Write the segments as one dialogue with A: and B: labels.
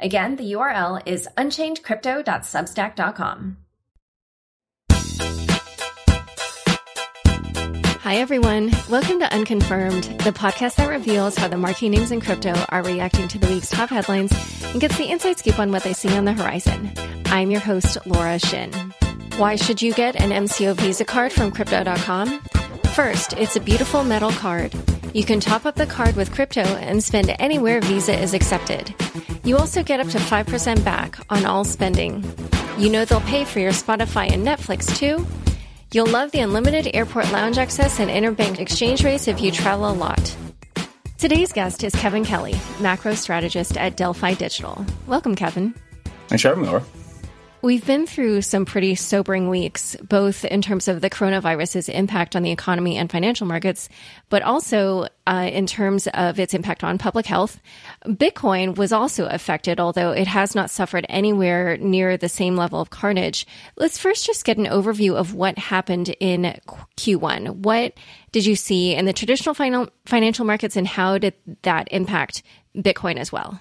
A: Again, the URL is unchainedcrypto.substack.com.
B: Hi, everyone. Welcome to Unconfirmed, the podcast that reveals how the marquee names in crypto are reacting to the week's top headlines and gets the inside scoop on what they see on the horizon. I'm your host, Laura Shin. Why should you get an MCO Visa card from Crypto.com? First, it's a beautiful metal card. You can top up the card with crypto and spend anywhere Visa is accepted. You also get up to 5% back on all spending. You know they'll pay for your Spotify and Netflix too? You'll love the unlimited airport lounge access and interbank exchange rates if you travel a lot. Today's guest is Kevin Kelly, macro strategist at Delphi Digital. Welcome, Kevin.
C: Thanks for having me, Laura.
B: We've been through some pretty sobering weeks, both in terms of the coronavirus's impact on the economy and financial markets, but also uh, in terms of its impact on public health. Bitcoin was also affected, although it has not suffered anywhere near the same level of carnage. Let's first just get an overview of what happened in Q1. What did you see in the traditional financial markets, and how did that impact Bitcoin as well?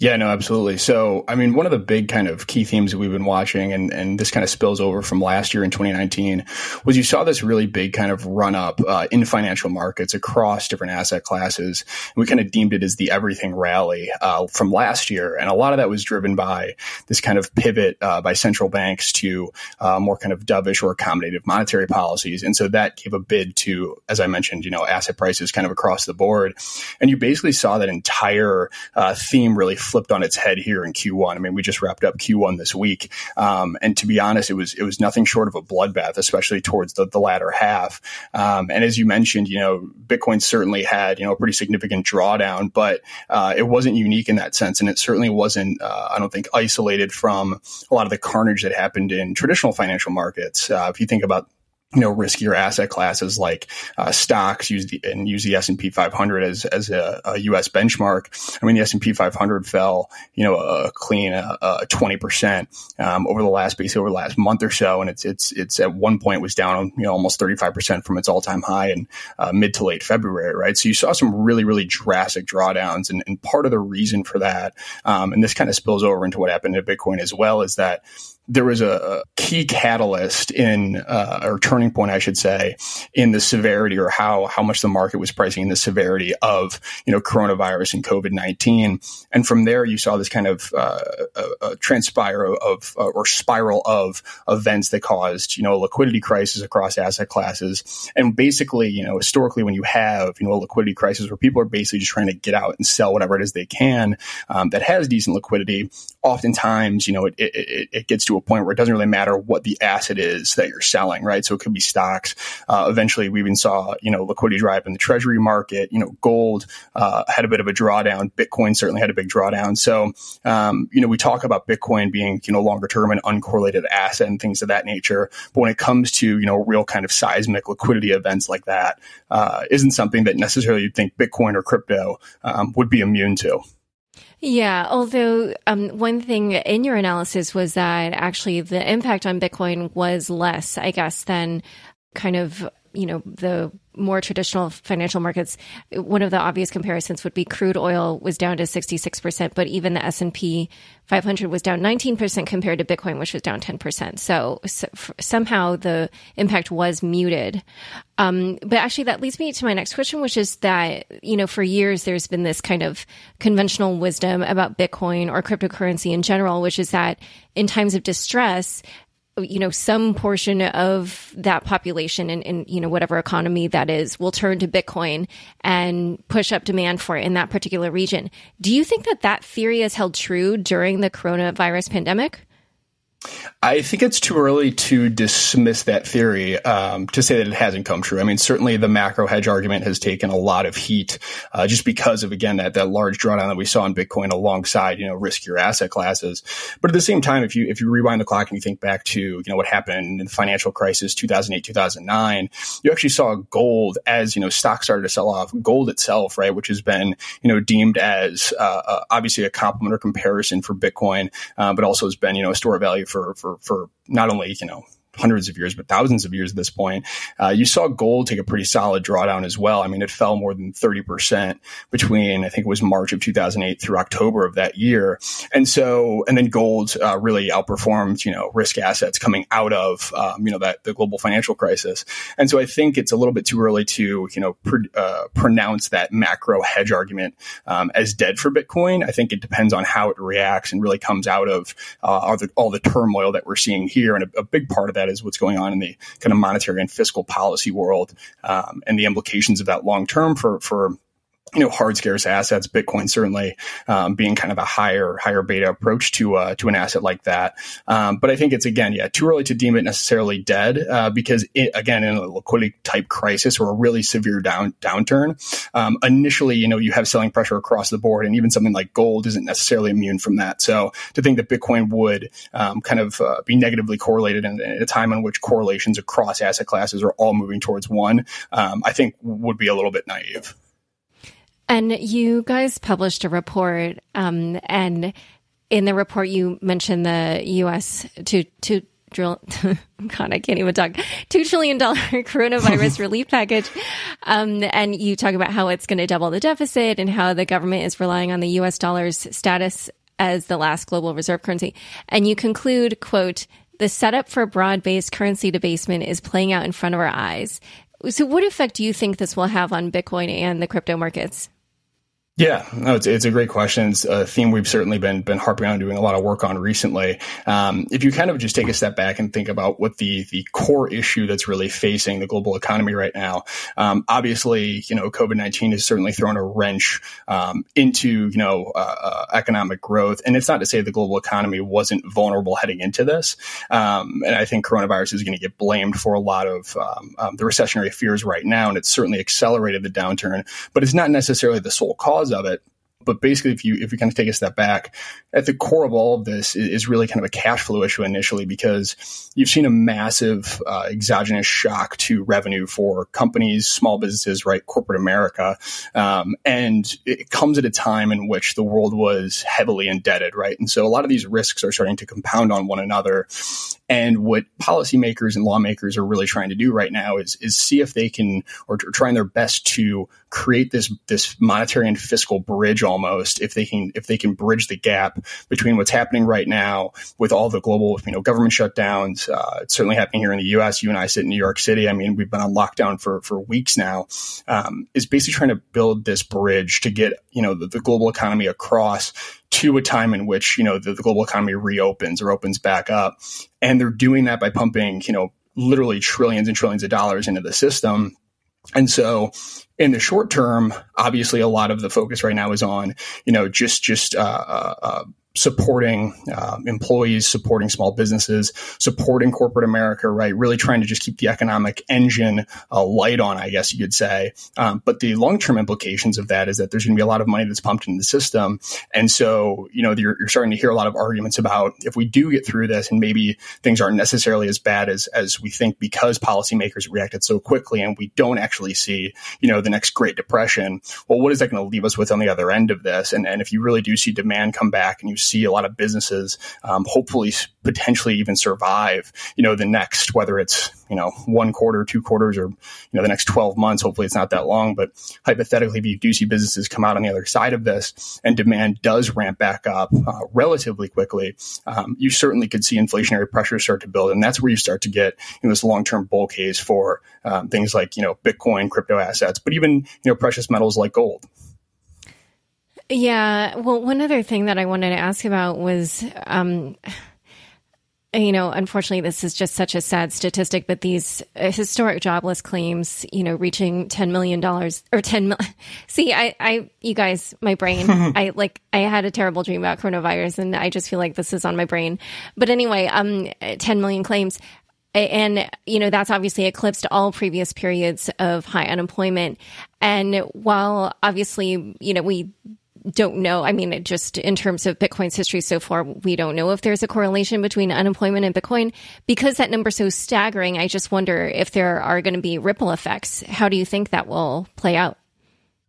C: Yeah, no, absolutely. So, I mean, one of the big kind of key themes that we've been watching, and, and this kind of spills over from last year in 2019, was you saw this really big kind of run up uh, in financial markets across different asset classes. And we kind of deemed it as the everything rally uh, from last year. And a lot of that was driven by this kind of pivot uh, by central banks to uh, more kind of dovish or accommodative monetary policies. And so that gave a bid to, as I mentioned, you know, asset prices kind of across the board. And you basically saw that entire uh, theme really flipped on its head here in Q1. I mean, we just wrapped up Q1 this week, um, and to be honest, it was it was nothing short of a bloodbath, especially towards the, the latter half. Um, and as you mentioned, you know, Bitcoin certainly had you know a pretty significant drawdown, but uh, it wasn't unique in that sense, and it certainly wasn't, uh, I don't think, isolated from a lot of the carnage that happened in traditional financial markets. Uh, if you think about you know riskier asset classes like uh, stocks use the and use the S and P 500 as as a, a, U.S. benchmark. I mean the S and P 500 fell you know a clean twenty percent um, over the last basically over the last month or so, and it's it's it's at one point was down you know almost thirty five percent from its all time high in uh, mid to late February, right? So you saw some really really drastic drawdowns, and, and part of the reason for that, um, and this kind of spills over into what happened to Bitcoin as well, is that there was a key catalyst in, uh, or turning point, I should say, in the severity or how how much the market was pricing in the severity of you know coronavirus and COVID nineteen, and from there you saw this kind of uh, a, a transpire of uh, or spiral of events that caused you know a liquidity crisis across asset classes, and basically you know historically when you have you know a liquidity crisis where people are basically just trying to get out and sell whatever it is they can um, that has decent liquidity, oftentimes you know it, it, it gets to a point where it doesn't really matter what the asset is that you're selling, right? So it could be stocks. Uh, eventually, we even saw, you know, liquidity drive in the treasury market. You know, gold uh, had a bit of a drawdown. Bitcoin certainly had a big drawdown. So, um, you know, we talk about Bitcoin being, you know, longer term and uncorrelated asset and things of that nature. But when it comes to, you know, real kind of seismic liquidity events like that, uh, not something that necessarily you'd think Bitcoin or crypto um, would be immune to.
B: Yeah, although um, one thing in your analysis was that actually the impact on Bitcoin was less, I guess, than kind of you know the more traditional financial markets, one of the obvious comparisons would be crude oil was down to 66%, but even the S&P 500 was down 19% compared to Bitcoin, which was down 10%. So, so somehow the impact was muted. Um, but actually that leads me to my next question, which is that, you know, for years there's been this kind of conventional wisdom about Bitcoin or cryptocurrency in general, which is that in times of distress, you know, some portion of that population and, you know, whatever economy that is will turn to Bitcoin and push up demand for it in that particular region. Do you think that that theory has held true during the coronavirus pandemic?
C: I think it's too early to dismiss that theory um, to say that it hasn't come true. I mean, certainly the macro hedge argument has taken a lot of heat uh, just because of again that that large drawdown that we saw in Bitcoin alongside you know riskier asset classes. But at the same time, if you if you rewind the clock and you think back to you know what happened in the financial crisis 2008 2009, you actually saw gold as you know stocks started to sell off. Gold itself, right, which has been you know deemed as uh, uh, obviously a complement or comparison for Bitcoin, uh, but also has been you know a store of value for for for not only you know hundreds of years, but thousands of years at this point. Uh, you saw gold take a pretty solid drawdown as well. I mean, it fell more than 30% between, I think it was March of 2008 through October of that year. And so, and then gold uh, really outperformed, you know, risk assets coming out of, um, you know, that the global financial crisis. And so I think it's a little bit too early to, you know, pr- uh, pronounce that macro hedge argument um, as dead for Bitcoin. I think it depends on how it reacts and really comes out of uh, all the, all the turmoil that we're seeing here. And a, a big part of that is what's going on in the kind of monetary and fiscal policy world um, and the implications of that long term for for you know, hard scarce assets, Bitcoin certainly um, being kind of a higher higher beta approach to uh, to an asset like that. Um, but I think it's again, yeah, too early to deem it necessarily dead uh, because it, again, in a liquidity type crisis or a really severe down downturn, um, initially, you know, you have selling pressure across the board, and even something like gold isn't necessarily immune from that. So to think that Bitcoin would um, kind of uh, be negatively correlated in, in, a time in which correlations across asset classes are all moving towards one, um, I think would be a little bit naive.
B: And you guys published a report, um, and in the report you mentioned the U.S. to to drill. God, I can't even talk. Two trillion dollar coronavirus relief package, um, and you talk about how it's going to double the deficit and how the government is relying on the U.S. dollar's status as the last global reserve currency. And you conclude, "quote." The setup for broad based currency debasement is playing out in front of our eyes. So, what effect do you think this will have on Bitcoin and the crypto markets?
C: Yeah, no, it's, it's a great question. It's a theme we've certainly been been harping on, doing a lot of work on recently. Um, if you kind of just take a step back and think about what the the core issue that's really facing the global economy right now, um, obviously, you know, COVID nineteen has certainly thrown a wrench um, into you know uh, uh, economic growth, and it's not to say the global economy wasn't vulnerable heading into this. Um, and I think coronavirus is going to get blamed for a lot of um, um, the recessionary fears right now, and it's certainly accelerated the downturn, but it's not necessarily the sole cause of it. But basically, if you if you kind of take a step back, at the core of all of this is, really kind of a cash flow issue initially because you've seen a massive uh, exogenous shock to revenue for companies, small businesses, right, corporate America, um, and it comes at a time in which the world was heavily indebted, right, and so a lot of these risks are starting to compound on one another. And what policymakers and lawmakers are really trying to do right now is is see if they can, or, or trying their best to create this this monetary and fiscal bridge almost if they can if they can bridge the gap between what's happening right now with all the global you know government shutdowns uh, it's certainly happening here in the US you and I sit in New York City. I mean we've been on lockdown for for weeks now um, is basically trying to build this bridge to get you know the, the global economy across to a time in which you know the, the global economy reopens or opens back up. And they're doing that by pumping you know literally trillions and trillions of dollars into the system and so in the short term, obviously a lot of the focus right now is on, you know, just, just, uh, uh, uh supporting uh, employees, supporting small businesses, supporting corporate America, right? Really trying to just keep the economic engine uh, light on, I guess you could say. Um, but the long term implications of that is that there's going to be a lot of money that's pumped into the system. And so, you know, you're, you're, starting to hear a lot of arguments about if we do get through this and maybe things aren't necessarily as bad as, as we think because policymakers reacted so quickly and we don't actually see, you know, the next Great Depression. Well, what is that going to leave us with on the other end of this? And, and if you really do see demand come back and you see a lot of businesses um, hopefully potentially even survive, you know, the next, whether it's, you know, one quarter, two quarters, or, you know, the next 12 months. Hopefully it's not that long, but hypothetically, if you do see businesses come out on the other side of this and demand does ramp back up uh, relatively quickly, um, you certainly could see inflationary pressures start to build. And that's where you start to get you know, this long term bull case for um, things like, you know, Bitcoin, crypto assets, but even, you know, precious metals like gold.
B: Yeah. Well, one other thing that I wanted to ask about was um, you know, unfortunately, this is just such a sad statistic, but these uh, historic jobless claims, you know, reaching $10 million or 10 million. See, I, I, you guys, my brain, I like, I had a terrible dream about coronavirus and I just feel like this is on my brain. But anyway, um, 10 million claims. And, you know, that's obviously eclipsed all previous periods of high unemployment. And while obviously, you know, we don't know. I mean, just in terms of Bitcoin's history so far, we don't know if there's a correlation between unemployment and Bitcoin. Because that number's so staggering, I just wonder if there are going to be ripple effects. How do you think that will play out?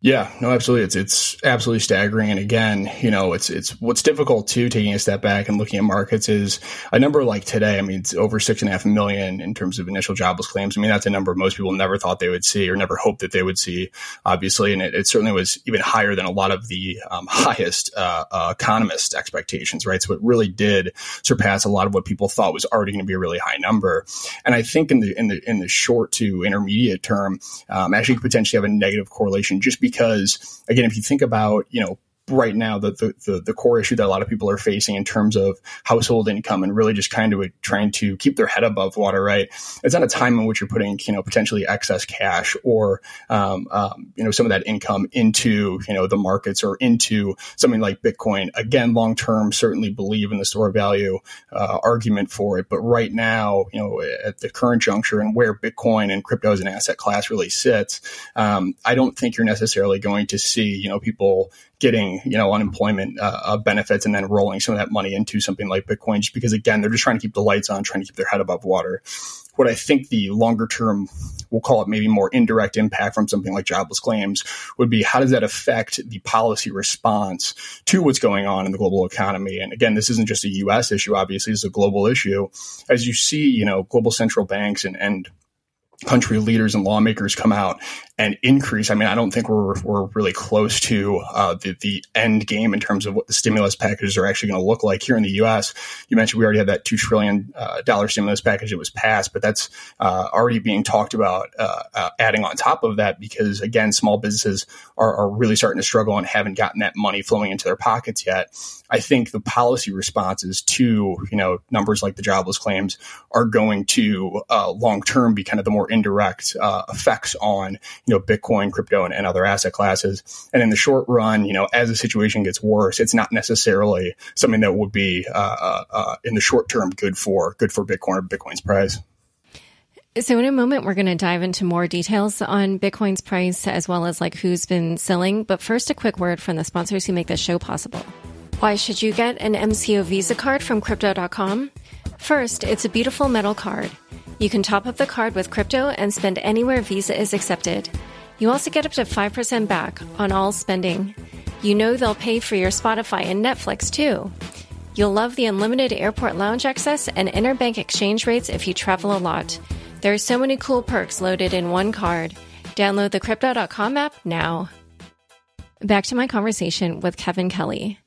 C: Yeah, no, absolutely. It's it's absolutely staggering. And again, you know, it's it's what's difficult too, taking a step back and looking at markets is a number like today. I mean, it's over six and a half million in terms of initial jobless claims. I mean, that's a number most people never thought they would see or never hoped that they would see, obviously. And it, it certainly was even higher than a lot of the um, highest uh, uh, economist expectations, right? So it really did surpass a lot of what people thought was already going to be a really high number. And I think in the in the in the short to intermediate term, um, actually could potentially have a negative correlation just because again, if you think about, you know, right now the, the, the core issue that a lot of people are facing in terms of household income and really just kind of trying to keep their head above water. Right, it's not a time in which you're putting you know potentially excess cash or um, um, you know some of that income into you know the markets or into something like Bitcoin. Again, long term, certainly believe in the store value uh, argument for it, but right now, you know, at the current juncture and where Bitcoin and crypto as an asset class really sits, um, I don't think you're necessarily going to see you know people getting you know unemployment uh, uh, benefits and then rolling some of that money into something like Bitcoin, just because again they're just trying to keep the lights on, trying to keep their head above water. What I think the longer term, we'll call it maybe more indirect impact from something like jobless claims would be how does that affect the policy response to what's going on in the global economy? And again, this isn't just a U.S. issue. Obviously, it's a global issue. As you see, you know, global central banks and, and country leaders and lawmakers come out and increase. I mean, I don't think we're we're really close to uh, the the end game in terms of what the stimulus packages are actually going to look like here in the U.S. You mentioned we already have that two trillion uh, stimulus package that was passed, but that's uh, already being talked about uh, uh, adding on top of that because again, small businesses are, are really starting to struggle and haven't gotten that money flowing into their pockets yet. I think the policy responses to you know numbers like the jobless claims are going to uh, long term be kind of the more indirect uh, effects on you know Bitcoin, crypto, and, and, other asset classes. And in the short run, you know, as the situation gets worse, it's not necessarily something that would be uh, uh, uh in the short term good for good for Bitcoin or Bitcoin's price.
B: So, in a moment, we're going to dive into more details on Bitcoin's price as well as like who's been selling. But first, a quick word from the sponsors who make this show possible. Why should you get an MCO Visa card from Crypto.com? First, it's a beautiful metal card. You can top up the card with crypto and spend anywhere Visa is accepted. You also get up to 5% back on all spending. You know they'll pay for your Spotify and Netflix too. You'll love the unlimited airport lounge access and interbank exchange rates if you travel a lot. There are so many cool perks loaded in one card. Download the Crypto.com app now. Back to my conversation with Kevin Kelly.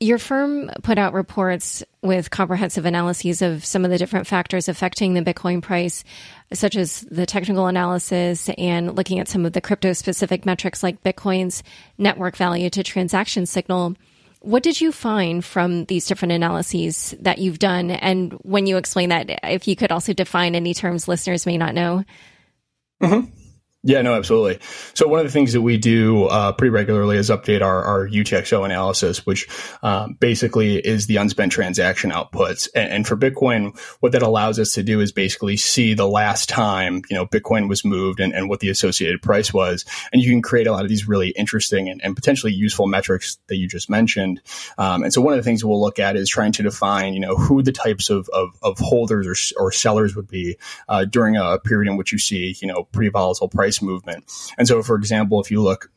B: Your firm put out reports with comprehensive analyses of some of the different factors affecting the Bitcoin price, such as the technical analysis and looking at some of the crypto specific metrics like Bitcoin's network value to transaction signal. What did you find from these different analyses that you've done? And when you explain that, if you could also define any terms listeners may not know.
C: Mm-hmm. Yeah, no, absolutely. So one of the things that we do uh, pretty regularly is update our, our UTXO analysis, which um, basically is the unspent transaction outputs. And, and, for Bitcoin, what that allows us to do is basically see the last time you know Bitcoin was moved and, and what the associated price was, and you can create a lot of these really interesting and, and potentially useful metrics that you just mentioned. Um, and so one of the things we'll look at is trying to define you know who the types of, of, of holders or, or sellers would be uh, during a period in which you see you know pretty volatile price movement. And so, for example, if you look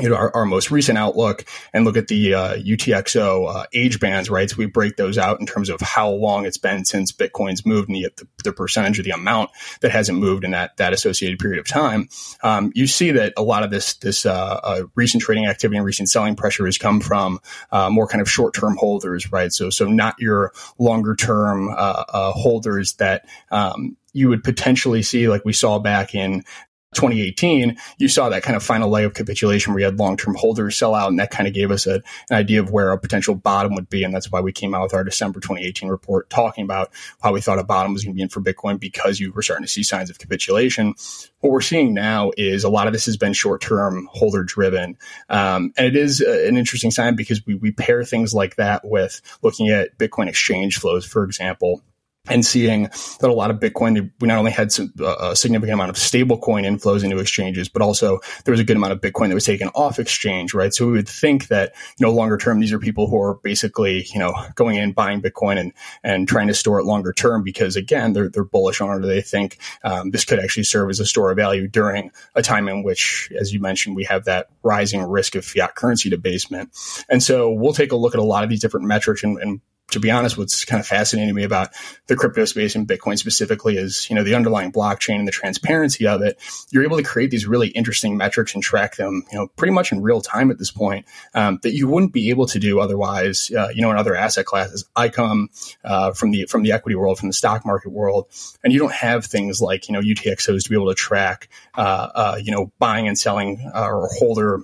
C: know, our, our, most recent outlook and look at the uh, UTXO uh, age bands, right? So we break those out in terms of how long it's been since Bitcoin's moved and the, the percentage of the amount that hasn't moved in that, that associated period of time. Um, you see that a lot of this, this uh, uh recent trading activity and recent selling pressure has come from uh, more kind of short term holders, right? So, so not your longer term uh, holders that, um, you would potentially see, like we saw back in 2018, you saw that kind of final leg of capitulation where you had long-term holders sell out, and that kind of gave us a, an idea of where a potential bottom would be, and that's why we came out with our December 2018 report talking about how we thought a bottom was going to be in for Bitcoin because you were starting to see signs of capitulation. What we're seeing now is a lot of this has been short-term holder-driven, um, and it is an interesting sign because we we pair things like that with looking at Bitcoin exchange flows, for example and seeing that a lot of Bitcoin, we not only had some, uh, a significant amount of stablecoin inflows into exchanges, but also there was a good amount of Bitcoin that was taken off exchange, right? So we would think that, you know, longer term, these are people who are basically, you know, going in, buying Bitcoin and, and trying to store it longer term because again, they're, they're bullish on it. They think, um, this could actually serve as a store of value during a time in which, as you mentioned, we have that rising risk of fiat currency debasement. And so we'll take a look at a lot of these different metrics and, and to be honest, what's kind of fascinating to me about the crypto space and Bitcoin specifically is, you know, the underlying blockchain and the transparency of it. You're able to create these really interesting metrics and track them, you know, pretty much in real time at this point um, that you wouldn't be able to do otherwise, uh, you know, in other asset classes. I come uh, from the from the equity world, from the stock market world, and you don't have things like you know UTXOs to be able to track, uh, uh you know, buying and selling uh, or holder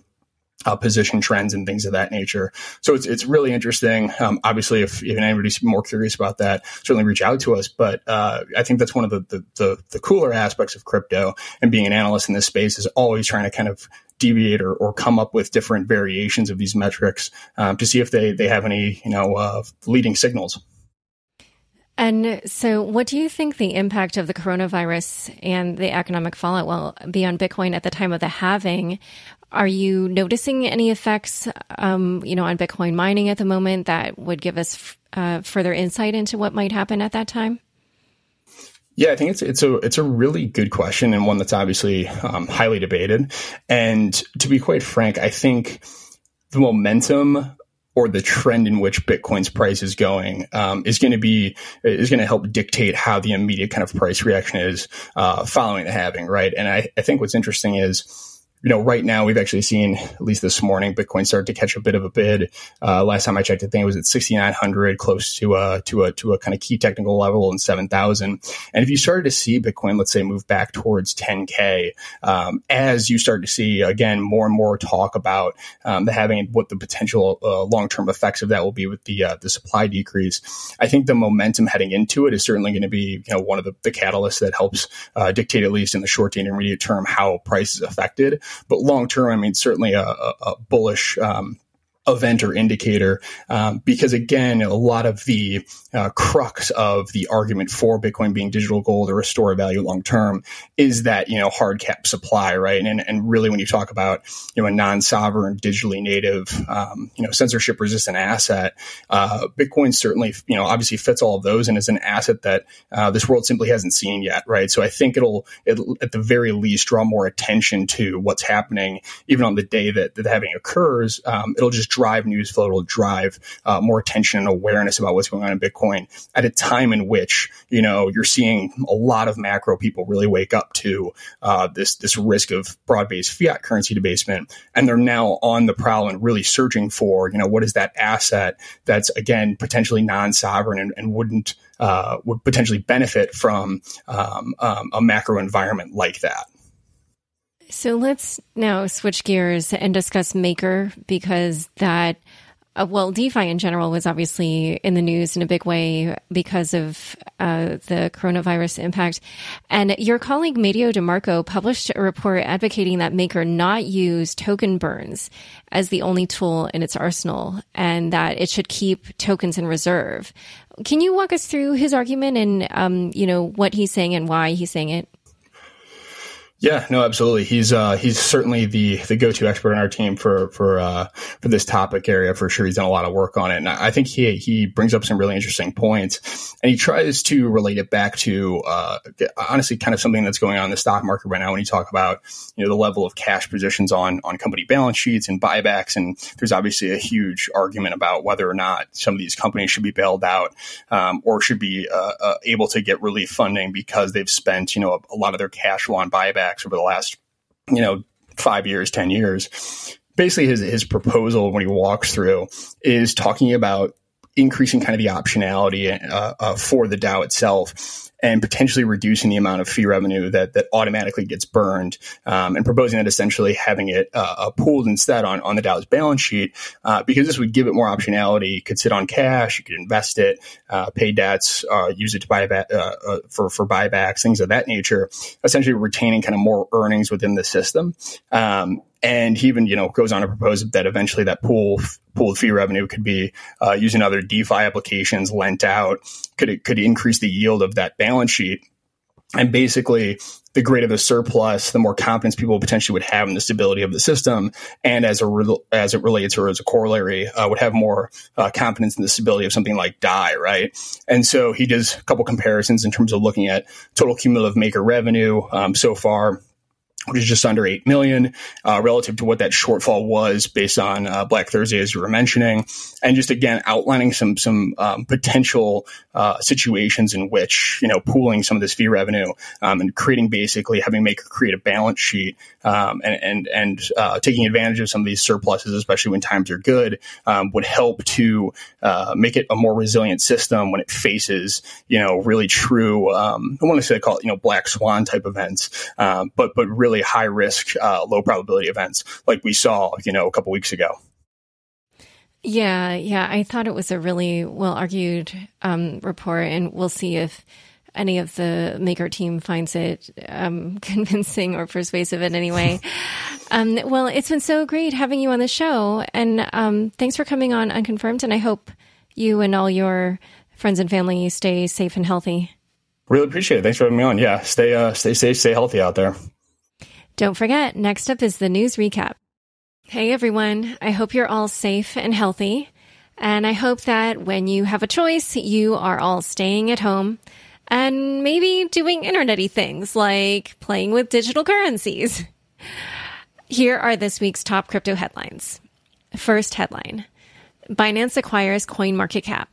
C: uh, position trends and things of that nature. So it's it's really interesting. Um, obviously, if, if anybody's more curious about that, certainly reach out to us. But uh, I think that's one of the, the, the the cooler aspects of crypto and being an analyst in this space is always trying to kind of deviate or, or come up with different variations of these metrics um, to see if they they have any you know uh, leading signals.
B: And so, what do you think the impact of the coronavirus and the economic fallout will be on Bitcoin at the time of the halving? Are you noticing any effects, um, you know, on Bitcoin mining at the moment that would give us uh, further insight into what might happen at that time?
C: Yeah, I think it's it's a it's a really good question and one that's obviously um, highly debated. And to be quite frank, I think the momentum or the trend in which Bitcoin's price is going um, is going to be is going to help dictate how the immediate kind of price reaction is uh, following the halving, right? And I, I think what's interesting is you know, right now we've actually seen, at least this morning, Bitcoin start to catch a bit of a bid. Uh, last time I checked, I think it was at 6,900, close to a, to a, to a kind of key technical level in 7,000. And if you started to see Bitcoin, let's say, move back towards 10K, um, as you start to see, again, more and more talk about um, the halving what the potential uh, long term effects of that will be with the, uh, the supply decrease, I think the momentum heading into it is certainly going to be, you know, one of the, the catalysts that helps uh, dictate, at least in the short to intermediate term, how price is affected. But long term, I mean, certainly a, a, bullish um, event or indicator um, because again a lot of the uh, crux of the argument for bitcoin being digital gold or a store of value long term is that you know hard cap supply right? And, and really when you talk about you know a non-sovereign digitally native um, you know censorship resistant asset uh, bitcoin certainly you know obviously fits all of those and is an asset that uh, this world simply hasn't seen yet right? So i think it'll, it'll at the very least draw more attention to what's happening even on the day that, that halving occurs um, it'll just drive news flow. It'll drive uh, more attention and awareness about what's going on in Bitcoin at a time in which you know you're seeing a lot of macro people really wake up to uh, this this risk of broad based fiat currency debasement, and they're now on the prowl and really searching for you know what is that asset that's again potentially non sovereign and, and wouldn't uh, would potentially benefit from um, um, a macro environment like that.
B: So let's now switch gears and discuss Maker because that, uh, well, DeFi in general was obviously in the news in a big way because of uh, the coronavirus impact. And your colleague Matteo DeMarco published a report advocating that Maker not use token burns as the only tool in its arsenal and that it should keep tokens in reserve. Can you walk us through his argument and, um, you know, what he's saying and why he's saying it?
C: Yeah, no, absolutely. He's uh, he's certainly the the go to expert on our team for for uh, for this topic area for sure. He's done a lot of work on it, and I think he he brings up some really interesting points, and he tries to relate it back to uh, honestly kind of something that's going on in the stock market right now. When you talk about you know the level of cash positions on on company balance sheets and buybacks, and there's obviously a huge argument about whether or not some of these companies should be bailed out um, or should be uh, uh, able to get relief funding because they've spent you know a, a lot of their cash on buybacks over the last, you know, five years, 10 years. Basically, his, his proposal when he walks through is talking about increasing kind of the optionality uh, uh, for the DAO itself and potentially reducing the amount of fee revenue that that automatically gets burned, um, and proposing that essentially having it uh, pooled instead on on the DAO's balance sheet, uh, because this would give it more optionality. You could sit on cash, you could invest it, uh, pay debts, uh, use it to buy back uh, uh, for for buybacks, things of that nature. Essentially, retaining kind of more earnings within the system. Um, and he even, you know, goes on to propose that eventually that pool pooled fee revenue could be uh, using other DeFi applications lent out, could could increase the yield of that balance sheet. And basically, the greater the surplus, the more confidence people potentially would have in the stability of the system, and as a re- as it relates or as a corollary, uh, would have more uh, confidence in the stability of something like DAI, right? And so he does a couple comparisons in terms of looking at total cumulative maker revenue um, so far which is just under 8 million uh, relative to what that shortfall was based on uh, Black Thursday, as you were mentioning. And just again, outlining some, some um, potential uh, situations in which, you know, pooling some of this fee revenue um, and creating basically having Maker create a balance sheet um, and, and, and uh, taking advantage of some of these surpluses, especially when times are good, um, would help to uh, make it a more resilient system when it faces, you know, really true, um, I want to say call it, you know, black swan type events, um, but, but really really high risk, uh, low probability events like we saw, you know, a couple weeks ago.
B: Yeah, yeah. I thought it was a really well argued um, report, and we'll see if any of the maker team finds it um, convincing or persuasive in any way. um, well, it's been so great having you on the show, and um, thanks for coming on Unconfirmed. And I hope you and all your friends and family stay safe and healthy.
C: Really appreciate it. Thanks for having me on. Yeah, stay uh, stay safe, stay healthy out there.
B: Don't forget, next up is the news recap. Hey everyone, I hope you're all safe and healthy. And I hope that when you have a choice, you are all staying at home and maybe doing internety things like playing with digital currencies. Here are this week's top crypto headlines. First headline Binance acquires CoinMarketCap,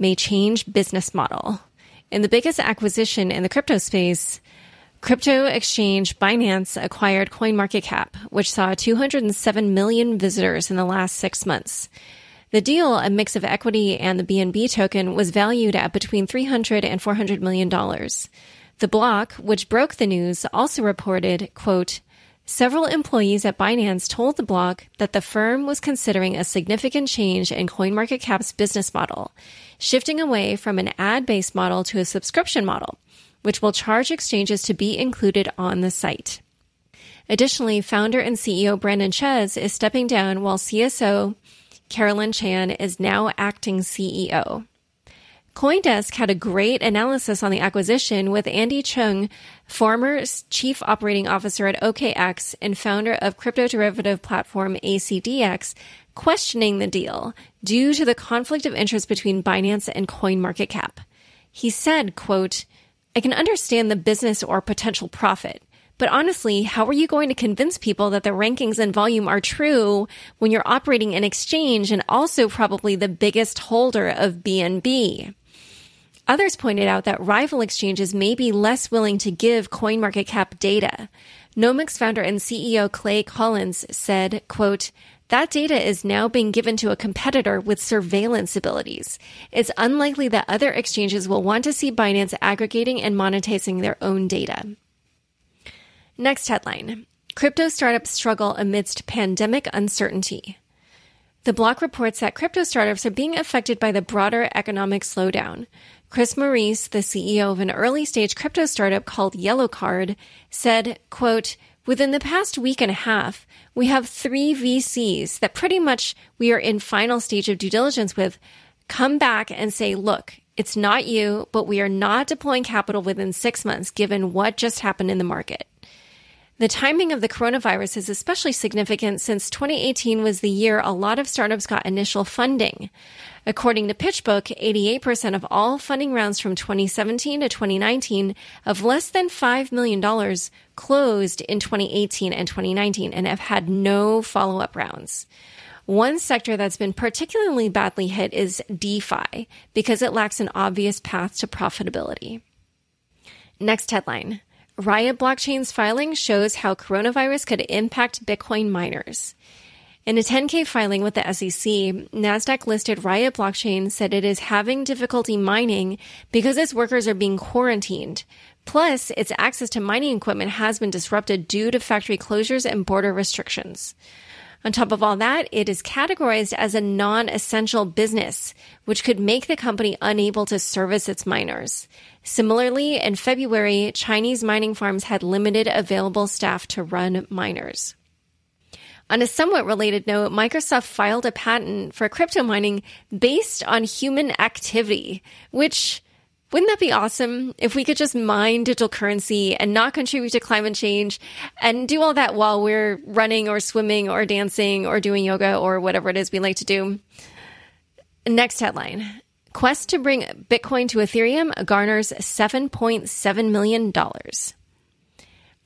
B: may change business model. In the biggest acquisition in the crypto space, Crypto exchange Binance acquired CoinMarketCap, which saw 207 million visitors in the last six months. The deal, a mix of equity and the BNB token, was valued at between 300 and 400 million dollars. The block, which broke the news, also reported, quote, Several employees at Binance told the block that the firm was considering a significant change in CoinMarketCap's business model, shifting away from an ad-based model to a subscription model which will charge exchanges to be included on the site. Additionally, founder and CEO Brandon Chez is stepping down while CSO Carylyne Chan is now acting CEO. Coindesk had a great analysis on the acquisition with Andy Cheung, former chief operating officer at OKEx and founder of crypto derivative platform ACDX, questioning the deal due to the conflict of interest between Binance and CoinMarketCap. He said, quote, I can understand the business or potential profit. But honestly, how are you going to convince people that the rankings and volume are true when you're operating an exchange and also probably the biggest holder of BNB? Others pointed out that rival exchanges may be less willing to give CoinMarketCap data. Nomics founder and CEO Clay Collins said, quote, that data is now being given to a competitor with surveillance abilities. It's unlikely that other exchanges will want to see Binance aggregating and monetizing their own data. Next headline Crypto startups struggle amidst pandemic uncertainty. The block reports that crypto startups are being affected by the broader economic slowdown. Chris Maurice, the CEO of an early stage crypto startup called Yellow Card, said, quote, Within the past week and a half, we have three VCs that pretty much we are in final stage of due diligence with come back and say, look, it's not you, but we are not deploying capital within six months given what just happened in the market. The timing of the coronavirus is especially significant since 2018 was the year a lot of startups got initial funding. According to PitchBook, 88% of all funding rounds from 2017 to 2019 of less than $5 million closed in 2018 and 2019 and have had no follow up rounds. One sector that's been particularly badly hit is DeFi because it lacks an obvious path to profitability. Next headline. Riot Blockchain's filing shows how coronavirus could impact Bitcoin miners. In a 10K filing with the SEC, NASDAQ listed Riot Blockchain said it is having difficulty mining because its workers are being quarantined. Plus, its access to mining equipment has been disrupted due to factory closures and border restrictions. On top of all that, it is categorized as a non-essential business, which could make the company unable to service its miners. Similarly, in February, Chinese mining farms had limited available staff to run miners. On a somewhat related note, Microsoft filed a patent for crypto mining based on human activity, which wouldn't that be awesome if we could just mine digital currency and not contribute to climate change and do all that while we're running or swimming or dancing or doing yoga or whatever it is we like to do? Next headline. Quest to bring Bitcoin to Ethereum garners $7.7 million.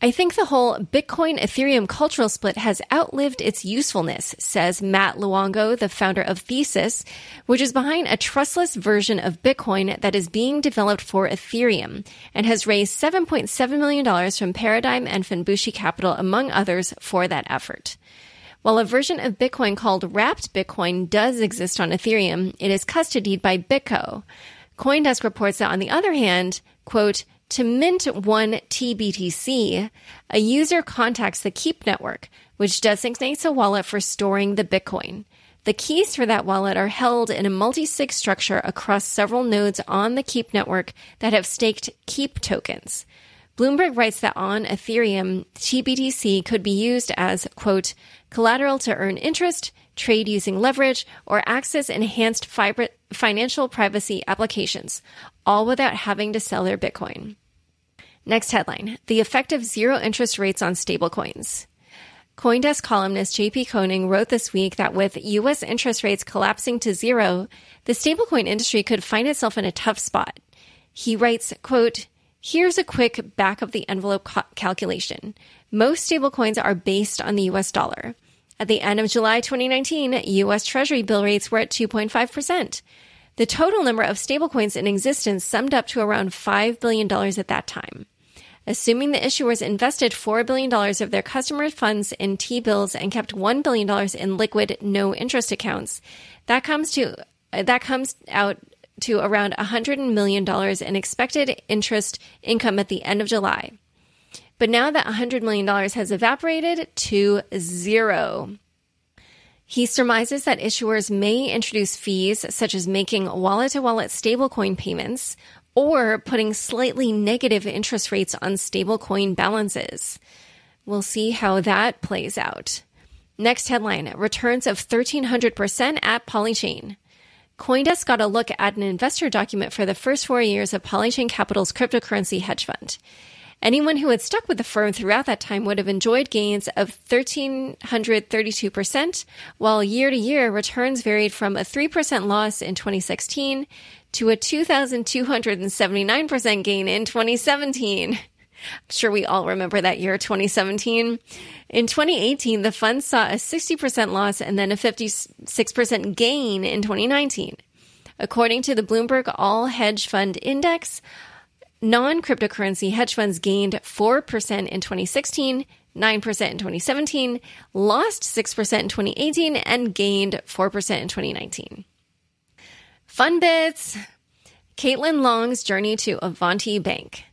B: I think the whole Bitcoin Ethereum cultural split has outlived its usefulness, says Matt Luongo, the founder of Thesis, which is behind a trustless version of Bitcoin that is being developed for Ethereum and has raised $7.7 million from Paradigm and Fenbushi Capital, among others, for that effort. While a version of Bitcoin called Wrapped Bitcoin does exist on Ethereum, it is custodied by BitGo. Coindesk reports that on the other hand, quote, to mint one TBTC, a user contacts the Keep network, which designates a wallet for storing the Bitcoin. The keys for that wallet are held in a multi-sig structure across several nodes on the Keep network that have staked Keep tokens. Bloomberg writes that on Ethereum, TBTC could be used as, quote, collateral to earn interest, trade using leverage, or access enhanced financial privacy applications, all without having to sell their Bitcoin. Next headline The effect of zero interest rates on stablecoins. Coindesk columnist JP Koning wrote this week that with US interest rates collapsing to zero, the stablecoin industry could find itself in a tough spot. He writes, quote, Here's a quick back of the envelope ca- calculation. Most stablecoins are based on the US dollar. At the end of July 2019, US Treasury bill rates were at 2.5%. The total number of stablecoins in existence summed up to around $5 billion at that time. Assuming the issuers invested $4 billion of their customer funds in T bills and kept $1 billion in liquid no interest accounts, that comes to, that comes out to around $100 million in expected interest income at the end of July. But now that $100 million has evaporated to zero. He surmises that issuers may introduce fees such as making wallet to wallet stablecoin payments or putting slightly negative interest rates on stablecoin balances. We'll see how that plays out. Next headline returns of 1300% at Polychain. Coindesk got a look at an investor document for the first four years of Polychain Capital's cryptocurrency hedge fund. Anyone who had stuck with the firm throughout that time would have enjoyed gains of 1,332%, while year to year returns varied from a 3% loss in 2016 to a 2,279% gain in 2017. I'm sure we all remember that year, 2017. In 2018, the fund saw a 60% loss and then a 56% gain in 2019. According to the Bloomberg All Hedge Fund Index, non cryptocurrency hedge funds gained 4% in 2016, 9% in 2017, lost 6% in 2018, and gained 4% in 2019. Fun bits! Caitlin Long's journey to Avanti Bank.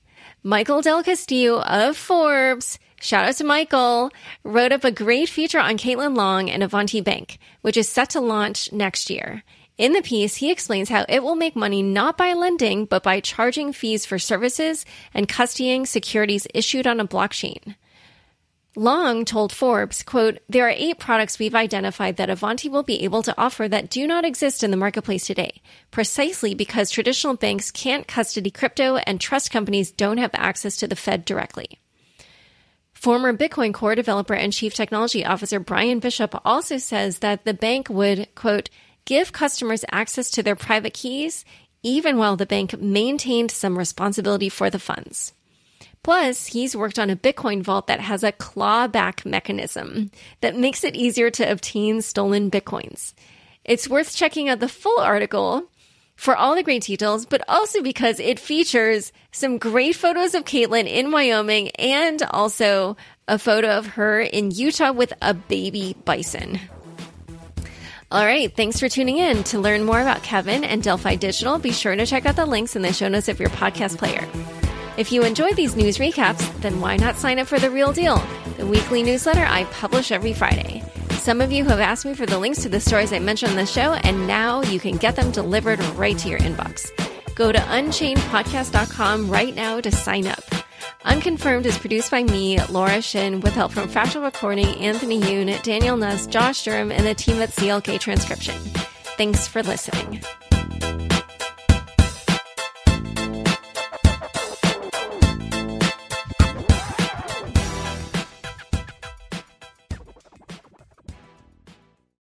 B: Michael Del Castillo of Forbes, shout out to Michael, wrote up a great feature on Caitlin Long and Avanti Bank, which is set to launch next year. In the piece, he explains how it will make money not by lending, but by charging fees for services and custodying securities issued on a blockchain. Long told Forbes, quote, there are eight products we've identified that Avanti will be able to offer that do not exist in the marketplace today, precisely because traditional banks can't custody crypto and trust companies don't have access to the Fed directly. Former Bitcoin Core developer and chief technology officer Bryan Bishop also says that the bank would, quote, give customers access to their private keys, even while the bank maintained some responsibility for the funds. Plus, he's worked on a Bitcoin vault that has a clawback mechanism that makes it easier to obtain stolen Bitcoins. It's worth checking out the full article for all the great details, but also because it features some great photos of Caitlin in Wyoming and also a photo of her in Utah with a baby bison. All right, thanks for tuning in. To learn more about Kevin and Delphi Digital, be sure to check out the links in the show notes of your podcast player. If you enjoy these news recaps, then why not sign up for The Real Deal, the weekly newsletter I publish every Friday? Some of you have asked me for the links to the stories I mentioned on the show, and now you can get them delivered right to your inbox. Go to unchainedpodcast.com right now to sign up. Unconfirmed is produced by me, Laura Shin, with help from Fractal Recording, Anthony Yoon, Daniel Nuss, Josh Durham, and the team at CLK Transcription. Thanks for listening.